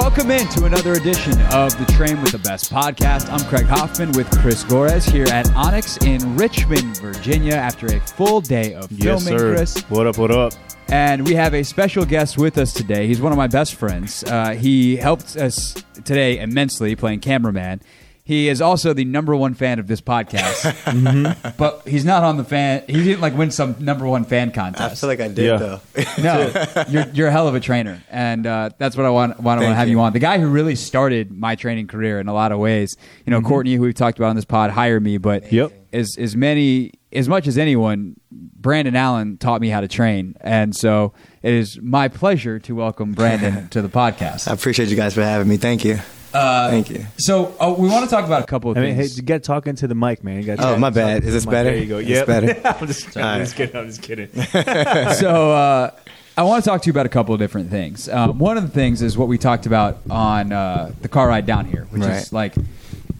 Welcome in to another edition of the Train with the Best podcast. I'm Craig Hoffman with Chris Gorres here at Onyx in Richmond, Virginia, after a full day of Yes, filming, sir. Chris. What up? What up? And we have a special guest with us today. He's one of my best friends. Uh, he helped us today immensely playing cameraman. He is also the number one fan of this podcast, Mm-hmm. but he's not on the fan. He didn't like win some number one fan contest. I feel like I did Yeah. though. no, you're, you're a hell of a trainer, and uh, that's what I want. Want to Thank have you. you. on. The guy who really started my training career in a lot of ways. You know, Courtney, who we've talked about on this pod, hired me, but Mm-hmm. Yep. as as many as much as anyone, Branden Allen taught me how to train, and so it is my pleasure to welcome Branden to the podcast. I appreciate you guys for having me. Thank you. Uh, Thank you. So uh, we want to talk about a couple of I mean, hey, things. you got talking to the mic, man. You got Oh, my bad. Is this better? There you go. It's Yep. better. I'm just, All I'm just kidding. I'm just kidding. so uh, I want to talk to you about a couple of different things. Um, one of the things is what we talked about on uh, the car ride down here, which is like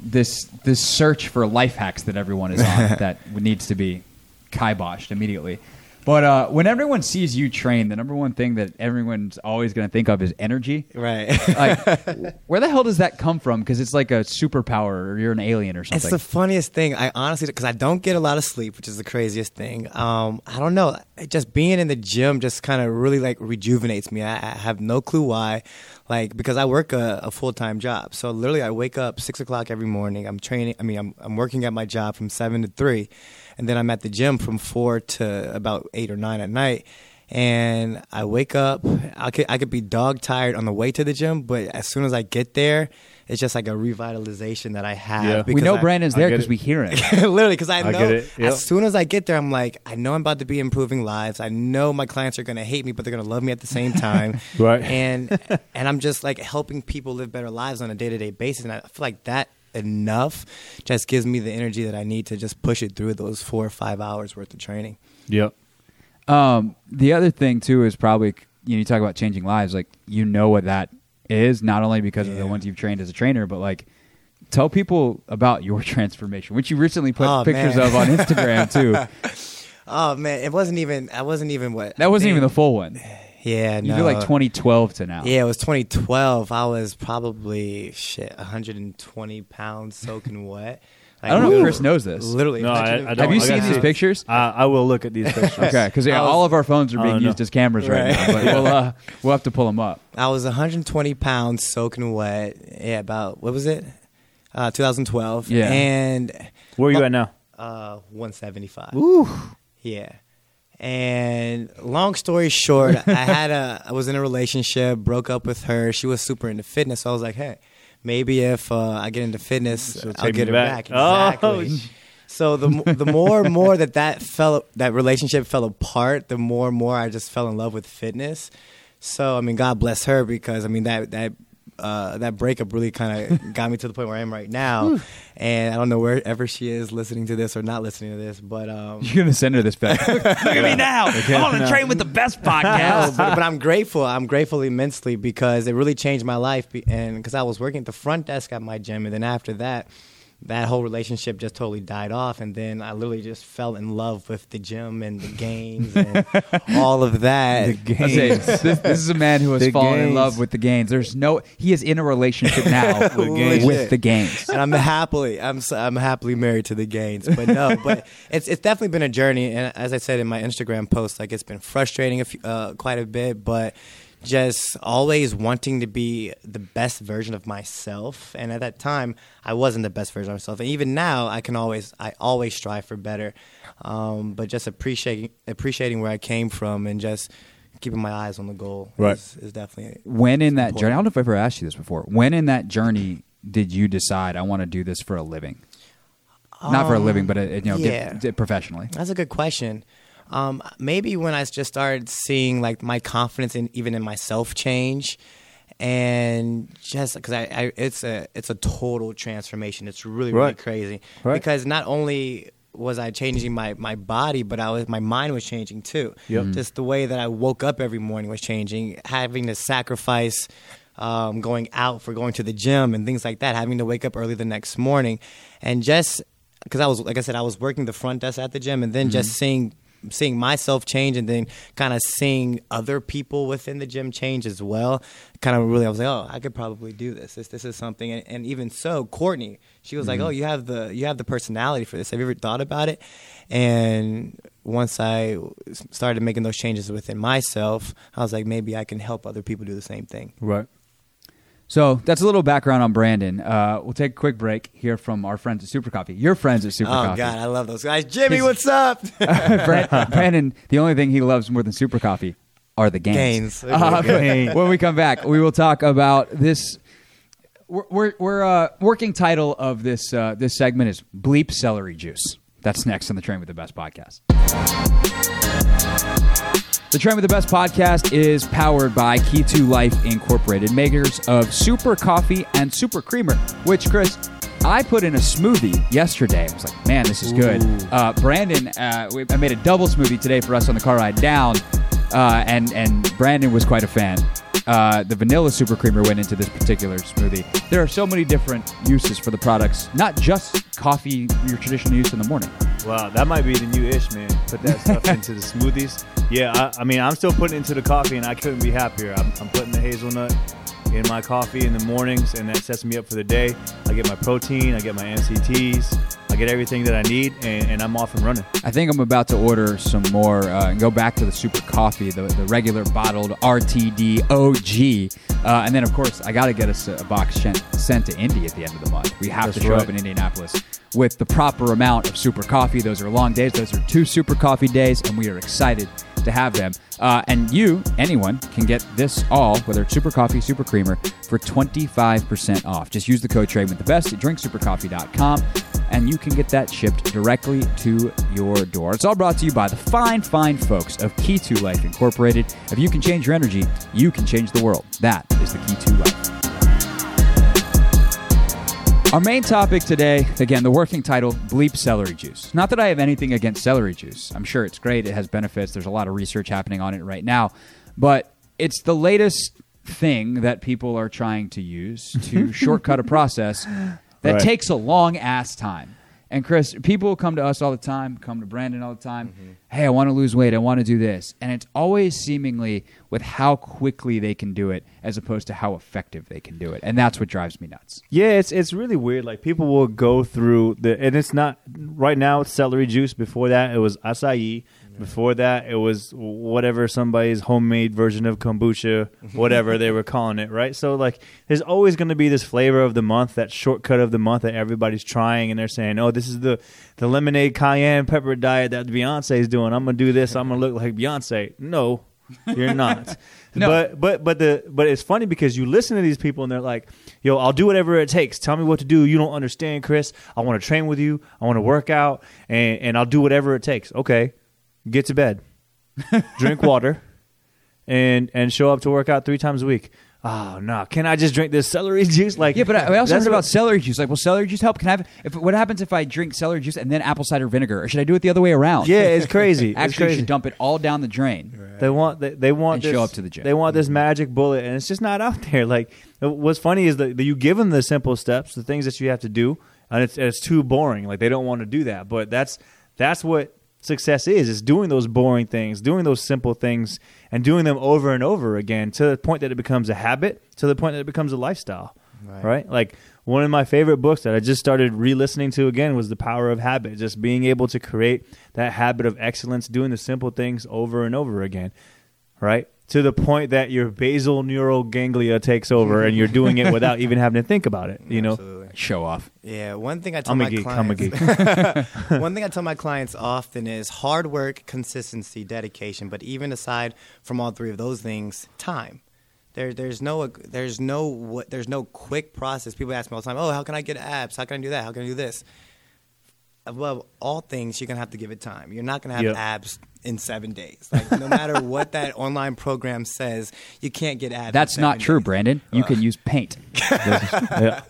this this search for life hacks that everyone is on that needs to be kiboshed immediately. But uh, when everyone sees you train, the number one thing that everyone's always going to think of is energy. Right. Like, where the hell does that come from? Because it's like a superpower, or you're an alien or something. It's the funniest thing. I honestly, because I don't get a lot of sleep, which is the craziest thing. Um, I don't know. Just being in the gym just kind of really like rejuvenates me. I, I have no clue why. Like because I work a, a full time job, so literally I wake up six o'clock every morning. I'm training. I mean, I'm I'm working at my job from seven to three, and then I'm at the gym from four to about eight or nine at night. And I wake up. I could I could be dog tired on the way to the gym, but as soon as I get there, it's just like a revitalization that I have. Yeah. we know I- Branden's there because we hear it. Literally, because I I know. Yep. as soon as I get there, I'm like, I know I'm about to be improving lives. I know my clients are gonna hate me, but they're gonna love me at the same time. Right. And and I'm just like helping people live better lives on a day to day basis, and I feel like that enough just gives me the energy that I need to just push it through those four or five hours worth of training. yep. Um, the other thing too is probably you know you talk about changing lives. Like you know what that is, not only because of the ones you've trained as a trainer, but like tell people about your transformation, which you recently put Oh, pictures man. of on Instagram too. Oh man, it wasn't even. I wasn't even what. That wasn't I even the full one. Yeah, You no. feel like 2012 to now. Yeah, it was 2012. I was probably shit 120 pounds soaking wet. I don't know if Chris knows this. Literally, No, I, I don't. Have you I seen these see- pictures? I, I will look at these pictures. Okay, because I was- all of our phones are being don't know. used as cameras right, Right. now, but we'll uh, we'll have to pull them up. I was 120 pounds soaking wet. Yeah, about what was it? Uh, 2012. Yeah. and Where are you at now? uh, 175. Ooh. Yeah. And long story short, I had a I was in a relationship, broke up with her. She was super into fitness, so I was like, hey, maybe if uh, I get into fitness, She'll I'll get her back. back. Oh, Exactly. sh- so the the more and more that that fell that relationship fell apart, the more and more I just fell in love with fitness. So I mean, God bless her because I mean that that uh, that breakup really kind of got me to the point where I am right now. and I don't know wherever she is listening to this or not listening to this, but um, You're gonna send her this back. Look at me now. I'm on the train with the best No, podcast. but, but I'm grateful. I'm grateful immensely because it really changed my life. be- And because I was working at the front desk at my gym, and then after that, that whole relationship just totally died off. And then I literally just fell in love with the gym and the games and all of that. The say, this, this is a man who has The fallen in love with the gains. There's no, he is in a relationship now with, gains. the gains. and I'm happily, I'm I'm happily married to the gains. But no, but it's it's definitely been a journey. And as I said in my Instagram post, like it's been frustrating a few, uh, quite a bit, but just always wanting to be the best version of myself. And at that time, I wasn't the best version of myself. And even now, I can always, I always strive for better. Um, but just appreciating appreciating where I came from and just keeping my eyes on the goal Right. is, is definitely When in that important. journey, I don't know if I've ever asked you this before. When in that journey did you decide I want to do this for a living? Not for a Um, living, but uh, you know, yeah. professionally. That's a good question. Um, maybe when I just started seeing like my confidence in even in myself change, and just because I, I, it's a it's a total transformation. It's really really Right. crazy Right. because not only was I changing my, my body, but I was my mind was changing too. Yep. Mhm. Just the way that I woke up every morning was changing. Having to sacrifice um, going out for going to the gym and things like that. Having to wake up early the next morning, and just because I was like I said, I was working the front desk at the gym, and then just seeing seeing myself change and then kind of seeing other people within the gym change as well. Kind of really, I was like, oh, I could probably do this. This this is something. And, and even so, Courtney, she was like, mm-hmm. oh, you have the you have the personality for this. Have you ever thought about it? And once I started making those changes within myself, I was like, maybe I can help other people do the same thing. Right. So that's a little background on Branden. Uh, we'll take a quick break. here from our friends at Super Coffee. Your friends at Super oh Coffee. Oh God, I love those guys. Jimmy, what's up? Branden, the only thing he loves more than Super Coffee are the gains. Gains. Uh, when we come back, we will talk about this. We're, we're, we're uh, working title of this uh, this segment is bleep celery juice. That's next on the Train with the Best podcast. The Train with the Best podcast is powered by Kitu Life Incorporated, makers of Super Coffee and Super Creamer, which, Chris, I put in a smoothie yesterday. I was like, man, this is good. Uh, Branden, uh, we, I made a double smoothie today for us on the car ride down, uh, and, and Branden was quite a fan. Uh, the vanilla super creamer went into this particular smoothie. There are so many different uses for the products, not just coffee, your traditional use in the morning. Wow, that might be the new ish, man. Put that stuff into the smoothies. Yeah, I, I mean, I'm still putting it into the coffee, and I couldn't be happier. I'm, I'm putting the hazelnut in my coffee in the mornings, and that sets me up for the day. I get my protein, I get my MCTs, get everything that I need, and, and I'm off and running. I think I'm about to order some more uh, and go back to the super coffee, the, the regular bottled RTD OG. Uh, and then, of course, I got to get us a, a box sent, sent to Indy at the end of the month. We have That's to show right. up in Indianapolis with the proper amount of super coffee. Those are long days, those are two super coffee days, and we are excited to have them. Uh, and you, anyone, can get this all, whether it's super coffee, super creamer, for 25% off. Just use the code TRAIN with the best at drinksupercoffee.com and you can get that shipped directly to your door. It's all brought to you by the fine, fine folks of Kitu Life Incorporated. If you can change your energy, you can change the world. That is the Key 2 Life. Our main topic today, again, the working title, Bleep Celery Juice. Not that I have anything against celery juice. I'm sure it's great. It has benefits. There's a lot of research happening on it right now. But it's the latest thing that people are trying to use to shortcut a process that Right. takes a long ass time. And Chris, people come to us all the time, come to Branden all the time. Mm-hmm. Hey, I want to lose weight. I want to do this. And it's always seemingly with how quickly they can do it as opposed to how effective they can do it. And that's what drives me nuts. Yeah, it's it's really weird. Like people will go through the, and it's not right now. It's celery juice. Before that, it was acai. Before that, it was whatever somebody's homemade version of kombucha, whatever they were calling it. Right. So like, there's always going to be this flavor of the month, that shortcut of the month that everybody's trying, and they're saying, "Oh, this is the the lemonade cayenne pepper diet that Beyonce's doing. I'm gonna do this. I'm gonna look like Beyonce." No, you're not. No. But but but the but it's funny because you listen to these people and they're like, "Yo, I'll do whatever it takes. Tell me what to do. You don't understand, Chris. I want to train with you. I want to work out, and and I'll do whatever it takes." Okay, get to bed, drink water, and and show up to work out three times a week. Oh no! Can I just drink this celery juice? Like Yeah, but I I also that's about what- celery juice. Like, will celery juice help? Can I have? If, what happens if I drink celery juice and then apple cider vinegar, or should I do it the other way around? Yeah, it's crazy. It's Actually, you crazy. should dump it all down the drain. They want they, they want And this, show up to the gym. They want this mm-hmm. magic bullet, and it's just not out there. Like what's funny is that, that you give them the simple steps, the things that you have to do, and it's it's too boring. Like they don't want to do that, but that's that's what success is: is doing those boring things, doing those simple things, and doing them over and over again to the point that it becomes a habit, to the point that it becomes a lifestyle. Right. right? Like one of my favorite books that I just started re-listening to again was The Power of Habit. Just being able to create that habit of excellence, doing the simple things over and over again, right? To the point that your basal neural ganglia takes over and you're doing it without even having to think about it. You know, Absolutely. Show off. Yeah, one thing I tell I'm my geek. Clients. one thing I tell my clients often is hard work, consistency, dedication. But even aside from all three of those things, time. There, there's no, there's no, what, there's no quick process. People ask me all the time, "Oh, how can I get abs? How can I do that? How can I do this?" Above all things, you're gonna have to give it time. You're not gonna have Yep. abs in seven days. Like no matter what that online program says, you can't get abs. in That's not seven true. Brandon. You can use paint. yeah.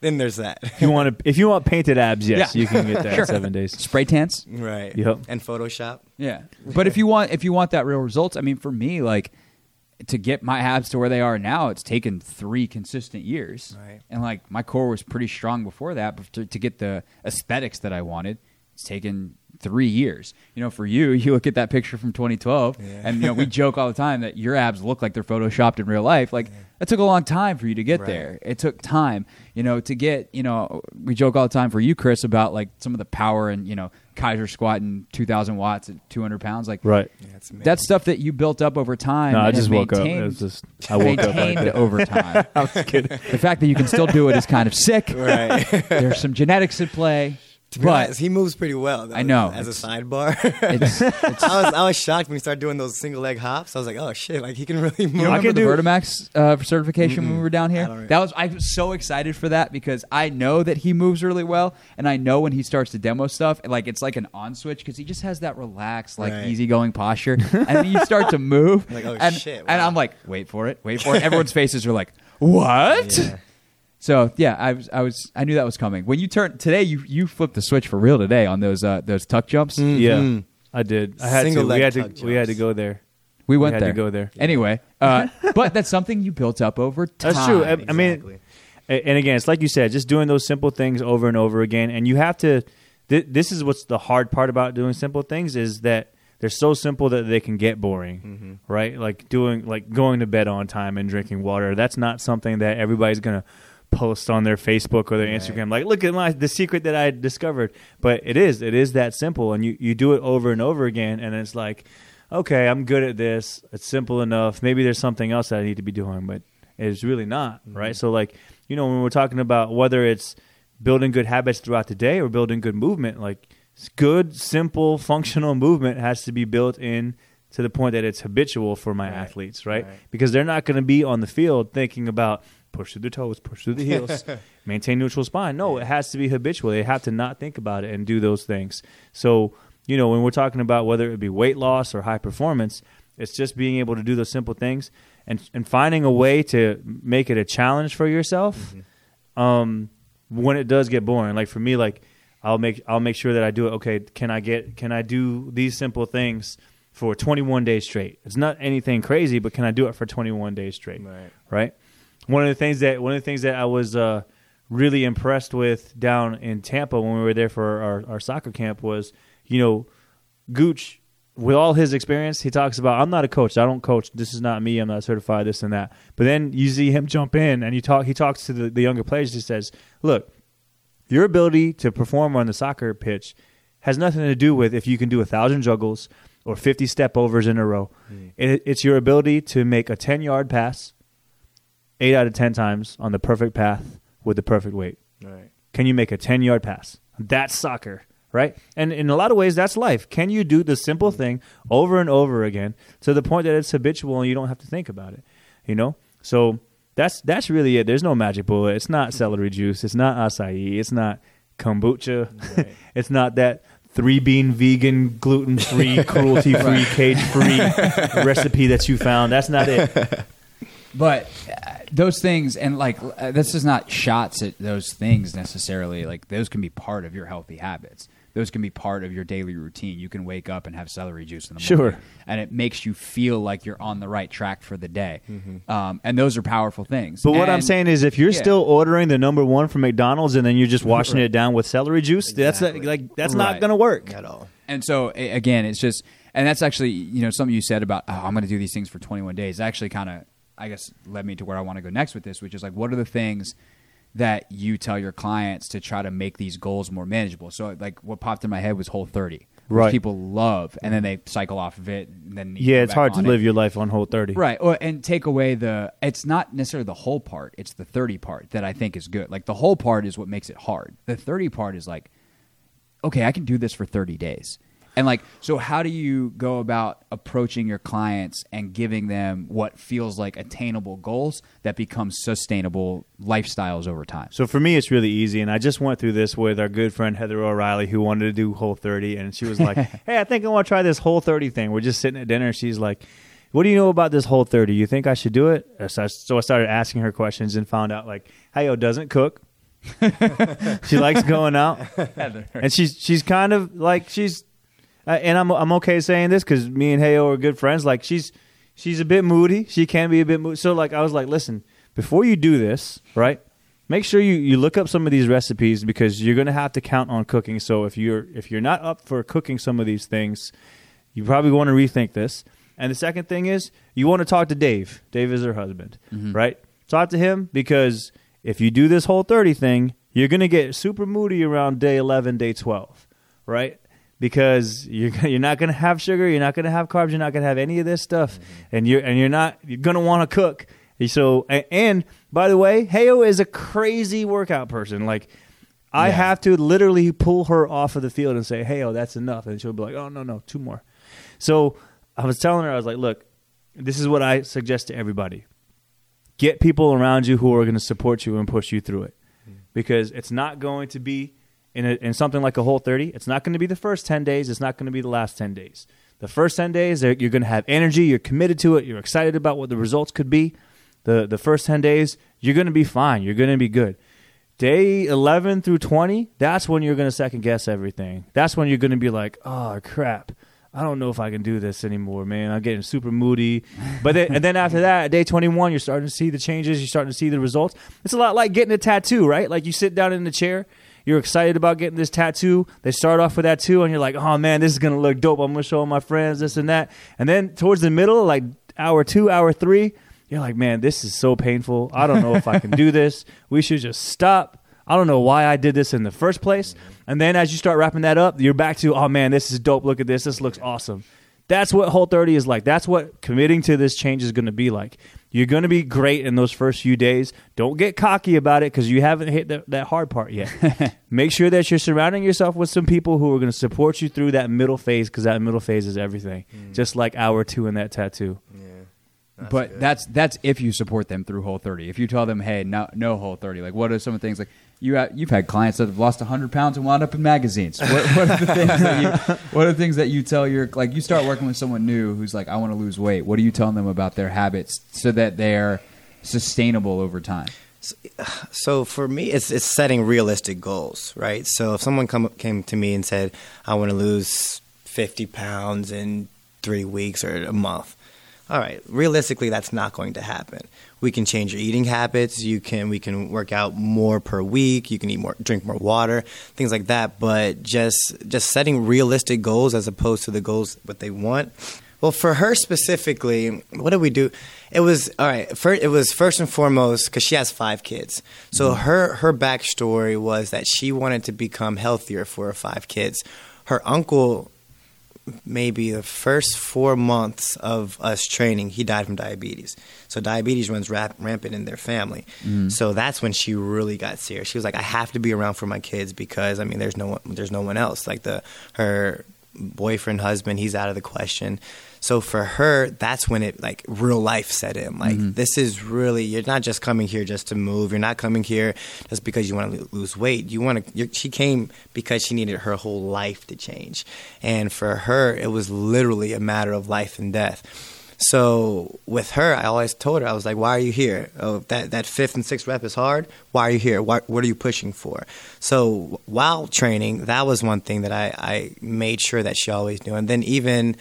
Then there's that. If you want to, if you want painted abs, yes, Yeah. you can get that Sure. in seven days. Spray tents. right. Yep. And Photoshop. Yeah, but if you want if you want that real results, I mean, for me, like to get my abs to where they are now, it's taken three consistent years, Right. and like my core was pretty strong before that. But to, to get the aesthetics that I wanted, it's taken three years. You know, for you, you look at that picture from 2012, Yeah. and you know we joke all the time that your abs look like they're photoshopped in real life. Like that took a long time for you to get Right. there. It took time, you know, to get. You know, we joke all the time for you, Chris, about like some of the power and you know Keiser squatting 2,000 watts at 200 pounds. Like Right. Yeah, it's amazing. that's stuff that you built up over time. No, I just woke up. It was just I woke up like that. over time. I was kidding. The fact that you can still do it is kind of sick. right. There's some genetics at play, to be but honest, he moves pretty well. though, I know. As a sidebar, it's, it's I was I was shocked when he started doing those single leg hops. I was like, oh shit, like he can really move. You remember can the do- Vertimax uh, for certification when we were down here? That was I was so excited for that because I know that he moves really well, and I know when he starts to demo stuff, like it's like an on switch because he just has that relaxed, like Right. easygoing posture, and then you start to move, Like, oh, and, shit, and. I'm like, wait for it, wait for it. Everyone's faces are like, what? Yeah. So yeah, I was, I was, I knew that was coming. When you turned today, you you flipped the switch for real today on those uh, those tuck jumps. Mm. Yeah, Mhm. I did. I had Single to. We leg had to. tug We had to go there. We went had to there. go there. Anyway, uh, but that's something you built up over time. That's true. I, I mean, and again, it's like you said, just doing those simple things over and over again, and you have to. Th- this is what's the hard part about doing simple things is that they're so simple that they can get boring, Mm-hmm. right? Like doing, like going to bed on time and drinking water. That's not something that everybody's gonna post on their Facebook or their Right. Instagram. Like, look at my the secret that I discovered. But it is, it is that simple, and you you do it over and over again, and it's like, okay, I'm good at this. It's simple enough. Maybe there's something else that I need to be doing, but it's really not, mm-hmm. right? So like, you know, when we're talking about whether it's building good habits throughout the day or building good movement, like good, simple, functional movement has to be built in to the point that it's habitual for my Right. athletes, right? Right. Because they're not going to be on the field thinking about push through the toes, push through the heels, maintain neutral spine. No, it has to be habitual. They have to not think about it and do those things. So, you know, when we're talking about whether it be weight loss or high performance, it's just being able to do those simple things and and finding a way to make it a challenge for yourself. Um, when it does get boring, like for me, like I'll make I'll make sure that I do it. Okay, can I get can I do these simple things for 21 days straight? It's not anything crazy, but can I do it for 21 days straight? Right. right? One of the things that one of the things that I was uh, really impressed with down in Tampa when we were there for our, our soccer camp was, you know, Gooch with all his experience, he talks about I'm not a coach. I don't coach. This is not me. I'm not certified. This and that. But then you see him jump in and you talk. He talks to the, the younger players. He says, "Look, your ability to perform on the soccer pitch has nothing to do with if you can do a thousand juggles or 50 step overs in a row. It, it's your ability to make a 10 yard pass eight out of 10 times on the perfect path with the perfect weight. Right. Can you make a 10 yard pass? That's soccer, right? And in a lot of ways, that's life. Can you do the simple mm-hmm. thing over and over again to the point that it's habitual and you don't have to think about it? You know? So that's that's really it. There's no magic bullet. It's not celery juice. It's not acai. It's not kombucha. Right. it's not that three bean vegan, gluten free, cruelty free, cage free recipe that you found. That's not it. But uh, those things, and like uh, this is not shots at those things necessarily. Like those can be part of your healthy habits. Those can be part of your daily routine. You can wake up and have celery juice in the morning. Sure. morning, and it makes you feel like you're on the right track for the day. Um, and those are powerful things. But what I'm saying is, if you're Yeah. still ordering the number one from McDonald's and then you're just washing it down with celery juice, that's like that's not going to work. At all. And so again, it's just, and that's actually you know something you said about oh, I'm going to do these things for 21 days. Actually, kind of I guess led me to where I want to go next with this, which is like what are the things that you tell your clients to try to make these goals more manageable. So like what popped in my head was Whole 30, which Right. people love, and then they cycle off of it, and then Yeah, it's hard to it. live your life on Whole 30. Right. Or, and take away the, it's not necessarily the whole part, it's the 30 part that I think is good. Like the whole part is what makes it hard. The 30 part is like, okay, I can do this for 30 days. And like, so how do you go about approaching your clients and giving them what feels like attainable goals that become sustainable lifestyles over time? So for me, it's really easy, and I just went through this with our good friend Heather O'Reilly, who wanted to do Whole 30, and she was like, "Hey, I think I want to try this Whole 30 thing." We're just sitting at dinner. And She's like, "What do you know about this Whole 30? You think I should do it?" So I, so I started asking her questions and found out like, HAO doesn't cook. she likes going out, and she's she's kind of like she's, uh, and I'm I'm okay saying this because me and HAO are good friends. Like she's she's a bit moody. She can be a bit moody. So like I was like, listen, before you do this, right? make sure you, you look up some of these recipes because you're going to have to count on cooking. So if you're if you're not up for cooking some of these things, you probably want to rethink this. And the second thing is you want to talk to Dave. Dave is her husband, right? Talk to him because if you do this whole 30 thing, you're going to get super moody around day 11, day 12, right? Because you're you're not going to have sugar, you're not going to have carbs, you're not going to have any of this stuff, mm-hmm. and you're and you're not you're going to want to cook. So a- and by the way, HAO is a crazy workout person. Like I Yeah. have to literally pull her off of the field and say, "Hey, oh, that's enough," and she'll be like, "Oh no, no, two more." So I was telling her, I was like, "Look, this is what I suggest to everybody: get people around you who are going to support you and push you through it, mm. because it's not going to be in a, in something like a whole thirty. It's not going to be the first ten days. It's not going to be the last ten days. The first ten days, you're going to have energy. You're committed to it. You're excited about what the results could be. The the first ten days, you're going to be fine. You're going to be good. Day 11 through 20, that's when you're going to second guess everything. That's when you're going to be like, oh, crap. I don't know if I can do this anymore, man. I'm getting super moody. But then, and then after that, day 21, you're starting to see the changes. You're starting to see the results. It's a lot like getting a tattoo, right? Like you sit down in the chair, you're excited about getting this tattoo. They start off with that too, and you're like, oh man, this is to look dope. I'm to show all my friends this and that. And then towards the middle, like hour two, hour three, you're like, man, this is so painful. I don't know if I can do this. We should just stop. I don't know why I did this in the first place. And then as you start wrapping that up, you're back to, oh man, this is dope. Look at this. This looks awesome. That's what Whole 30 is like. That's what committing to this change is going to be like. You're going to be great in those first few days. Don't get cocky about it because you haven't hit that, that hard part yet. Make sure that you're surrounding yourself with some people who are going to support you through that middle phase because that middle phase is everything. Hmm. Just like hour two in that tattoo. Yeah. but that's that's if you support them through Whole 30. If you tell them, hey, no, no Whole 30, like what are some of the things like you you've had clients that have lost 100 pounds and wound up in magazines. What, what are the things that you what are the things that you tell your like you start working with someone new who's like I want to lose weight. What are you telling them about their habits so that they're sustainable over time? So for me, it's it's setting realistic goals, right? So if someone come came to me and said, "I want to lose fifty pounds in three weeks or a month," all right, realistically, that's not going to happen. We can change your eating habits. You can we can work out more per week. You can eat more, drink more water, things like that. But just just setting realistic goals as opposed to the goals what they want. Well, for her specifically, what did we do? It was all right. First, it was first and foremost because she has five kids. So mm-hmm. her her backstory was that she wanted to become healthier for her five kids. Her uncle, maybe the first four months of us training, he died from diabetes. So diabetes runs rap- rampant in their family. Mm-hmm. So that's when she really got serious. She was like, I have to be around for my kids because I mean, there's no one, there's no one else. Like the her boyfriend, husband, he's out of the question. So for her, that's when it like real life set in. Like mm-hmm. this is really you're not just coming here just to move. You're not coming here just because you want to lose weight. You want to. She came because she needed her whole life to change, and for her, it was literally a matter of life and death. So with her, I always told her, I was like, "Why are you here? Oh, that that fifth and sixth rep is hard. Why are you here? Why, what are you pushing for?" So while training, that was one thing that I, I made sure that she always knew. And then even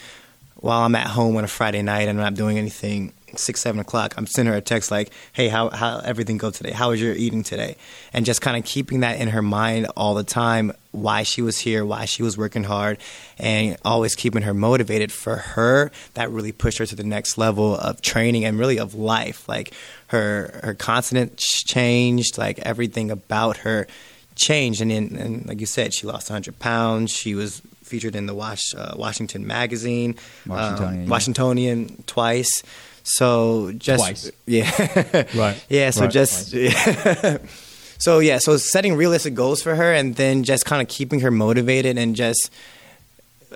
while I'm at home on a Friday night and I'm not doing anything, six seven o'clock, I'm sending her a text like, "Hey, how how everything go today? How was your eating today?" And just kind of keeping that in her mind all the time, why she was here, why she was working hard, and always keeping her motivated. For her, that really pushed her to the next level of training and really of life. Like her her consonants changed, like everything about her changed. And then, and like you said, she lost 100 pounds. She was featured in the Wash, uh, Washington magazine, Washingtonian, um, yeah. Washingtonian twice. So just Twice. yeah, Right. yeah. So Right. just so yeah. So setting realistic goals for her, and then just kind of keeping her motivated, and just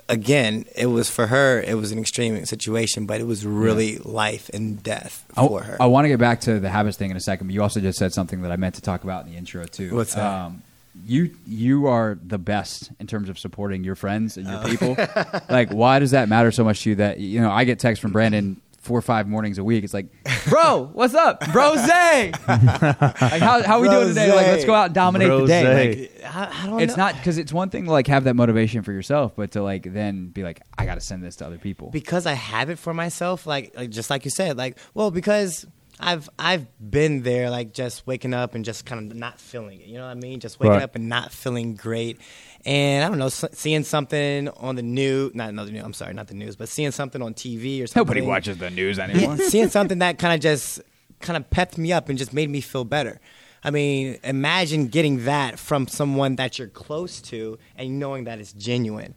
again, it was for her. It was an extreme situation, but it was really life and death I, for her. I want to get back to the habits thing in a second, but you also just said something that I meant to talk about in the intro too. What's that? Um, you you are the best in terms of supporting your friends and your Oh. people. like, why does that matter so much to you? That you know, I get texts from Brandon four or five mornings a week. It's like, bro, what's up, Brose? like, how how we doing today? Like, let's go out and dominate the day. Like, I, I don't it's know. not because it's one thing to like have that motivation for yourself, but to like then be like, I got to send this to other people. because I have it for myself, like, like just like you said, like well because I've I've been there, like just waking up and just kind of not feeling it. You know what I mean? Just waking Right. up and not feeling great, and I don't know, seeing something on the news, not another news. I'm sorry, not the news, but seeing something on TV or something. Nobody watches the news anymore. Seeing something that kind of just kind of pepped me up and just made me feel better. I mean, imagine getting that from someone that you're close to and knowing that it's genuine.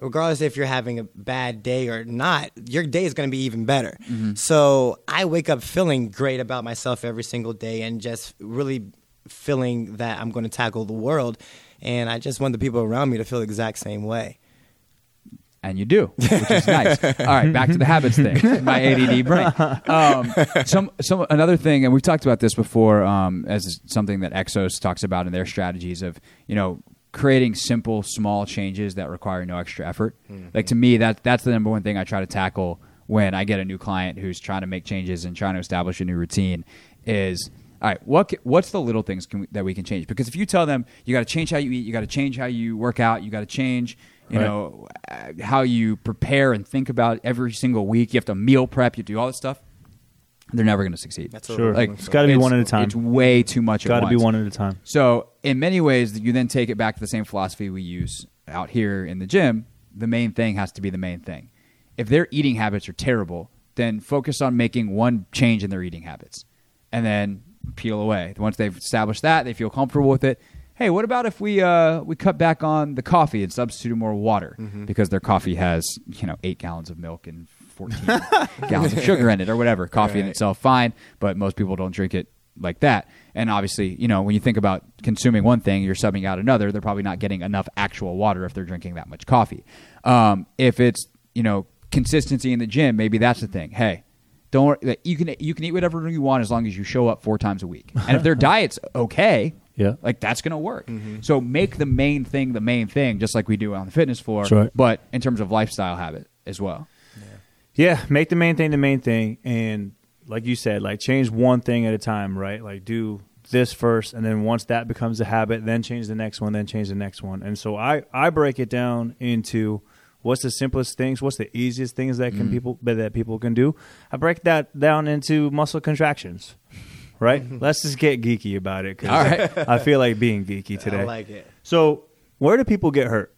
Regardless if you're having a bad day or not, your day is going to be even better. So I wake up feeling great about myself every single day and just really feeling that I'm going to tackle the world. And I just want the people around me to feel the exact same way. and you do, which is nice. All right, back to the habits thing. My ADD brain. Um, some, some another thing, and we've talked about this before, um, as something that Exos talks about in their strategies of you know creating simple, small changes that require no extra effort. Like to me, that that's the number one thing I try to tackle when I get a new client who's trying to make changes and trying to establish a new routine. Is all right. What what's the little things can we, that we can change? Because if you tell them you got to change how you eat, you got to change how you work out, you got to change you Right. know uh, how you prepare and think about every single week. You have to meal prep. You do all this stuff. They're never going to succeed. That's Sure. like It's gotta be one at a time. It's way too much. Got to at be one at a time. So in many ways, you then take it back to the same philosophy we use out here in the gym. The main thing has to be the main thing. If their eating habits are terrible, then focus on making one change in their eating habits, and then peel away. Once they've established that, they feel comfortable with it. Hey, what about if we uh, we cut back on the coffee and substitute more water because their coffee has you know eight gallons of milk and fourteen gallons of sugar in it or whatever. Coffee in Right. itself fine, but most people don't drink it like that. And obviously, you know, when you think about consuming one thing, you're subbing out another. They're probably not getting enough actual water if they're drinking that much coffee. Um, if it's you know consistency in the gym, maybe that's the thing. Hey, don't worry, like, you can you can eat whatever you want as long as you show up four times a week. And if their diet's okay, Yeah. like that's gonna work. So make the main thing the main thing, just like we do on the fitness floor. That's right. But in terms of lifestyle habit as well. Yeah, make the main thing the main thing, and like you said, like change one thing at a time, right? Like do this first, and then once that becomes a habit, then change the next one, then change the next one. And so I I break it down into what's the simplest things, what's the easiest things that can mm. people that people can do. I break that down into muscle contractions, right? Let's just get geeky about it All right. I feel like being geeky today. I like it. So, where do people get hurt?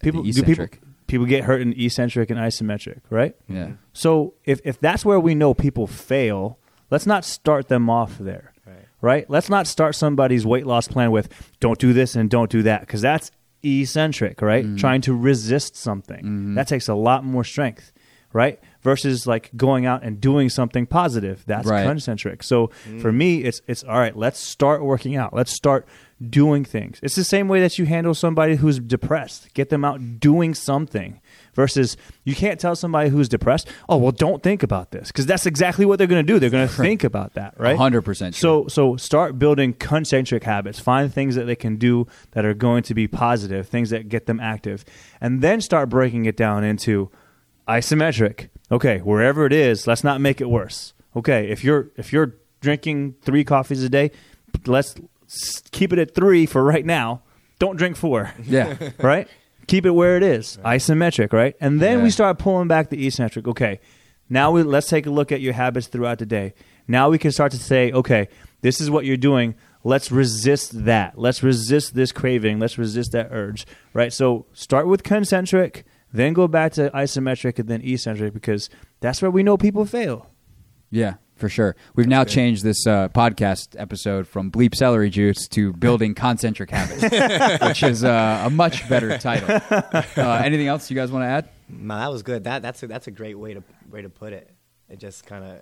People do people. People get hurt in eccentric and isometric, right? Yeah. So, if if that's where we know people fail, let's not start them off there. Right. Right? Let's not start somebody's weight loss plan with don't do this and don't do that because that's eccentric, right? Mm-hmm. Trying to resist something. That takes a lot more strength, right? Versus like going out and doing something positive. That's Right. concentric. So mm. for me, it's it's all right. Let's start working out. Let's start doing things. It's the same way that you handle somebody who's depressed. Get them out doing something. Versus you can't tell somebody who's depressed, oh well, don't think about this because that's exactly what they're going to do. They're going to think about that, right? 100% So so start building concentric habits. Find things that they can do that are going to be positive, things that get them active, and then start breaking it down into isometric. Okay, wherever it is, let's not make it worse. Okay, if you're if you're drinking three coffees a day, let's keep it at three for right now. Don't drink four Yeah. right? Keep it where it is, isometric, right? And then Yeah. we start pulling back the eccentric. Okay, now we let's take a look at your habits throughout the day. Now we can start to say, okay, this is what you're doing. Let's resist that. Let's resist this craving. Let's resist that urge, right? So start with concentric, then go back to isometric, and then eccentric because that's where we know people fail. Yeah, for sure. We've now changed this uh, podcast episode from bleep celery juice to building concentric habits, which is uh, a much better title. Uh, anything else you guys want to add? No, that was good. That that's a, that's a great way to way to put it. It just kind of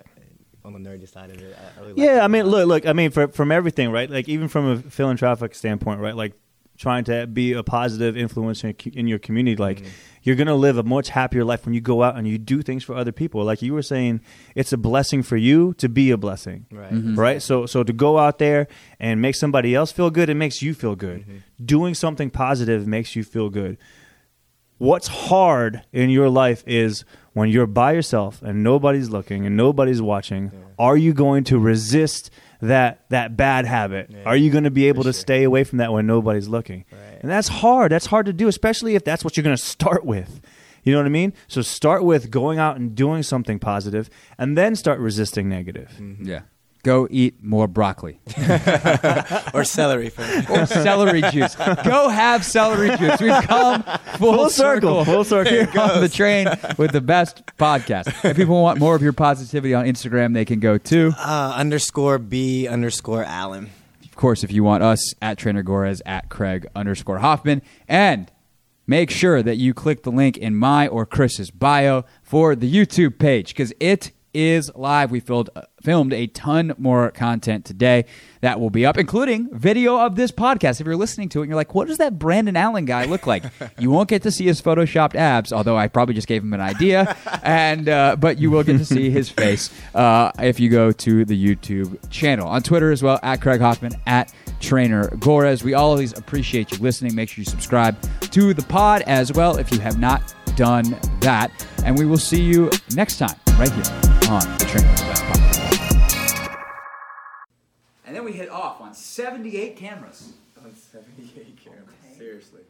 on the nerdy side of it. I, I really like Yeah, it I a mean, look, look. I mean, for, from everything, right? Like even from a philanthropic standpoint, right? Like trying to be a positive influence in, in your community. Like Mm-hmm. you're gonna live a much happier life when you go out and you do things for other people. Like you were saying, it's a blessing for you to be a blessing, Right. Right. So, so to go out there and make somebody else feel good, it makes you feel good. Mm-hmm. Doing something positive makes you feel good what's hard in your life is when you're by yourself and nobody's looking and nobody's watching are you going to resist that that bad habit Yeah, are you going to be able to sure. stay away from that when nobody's looking Right. and that's hard that's hard to do especially if that's what you're going to start with You know what I mean? So start with going out and doing something positive, and then start resisting negative. Mm-hmm. Yeah. Go eat more broccoli or celery. For or celery juice. Go have celery juice. We've come full, Full circle, full circle. Here on the train with the best podcast. If people want more of your positivity on Instagram, they can go to. uh, underscore B underscore Allen. Of course, if you want us at Trainer Gorres at Craig underscore Hoffman. And make sure that you click the link in my or Chris's bio for the YouTube page because it is live. We filmed, uh, filmed a ton more content today that will be up, including video of this podcast. If you're listening to it and you're like, what does that Branden Allen guy look like? you won't get to see his photoshopped abs, although I probably just gave him an idea. and uh, But you will get to see his face uh, if you go to the YouTube channel. On Twitter as well, at Craig Hoffman, at Trainer Gorres. We always appreciate you listening. Make sure you subscribe to the pod as well if you have not done that. And we will see you next time right here on the Trainer Best Podcast. And then we hit off on 78 cameras. On 78 cameras. Seriously.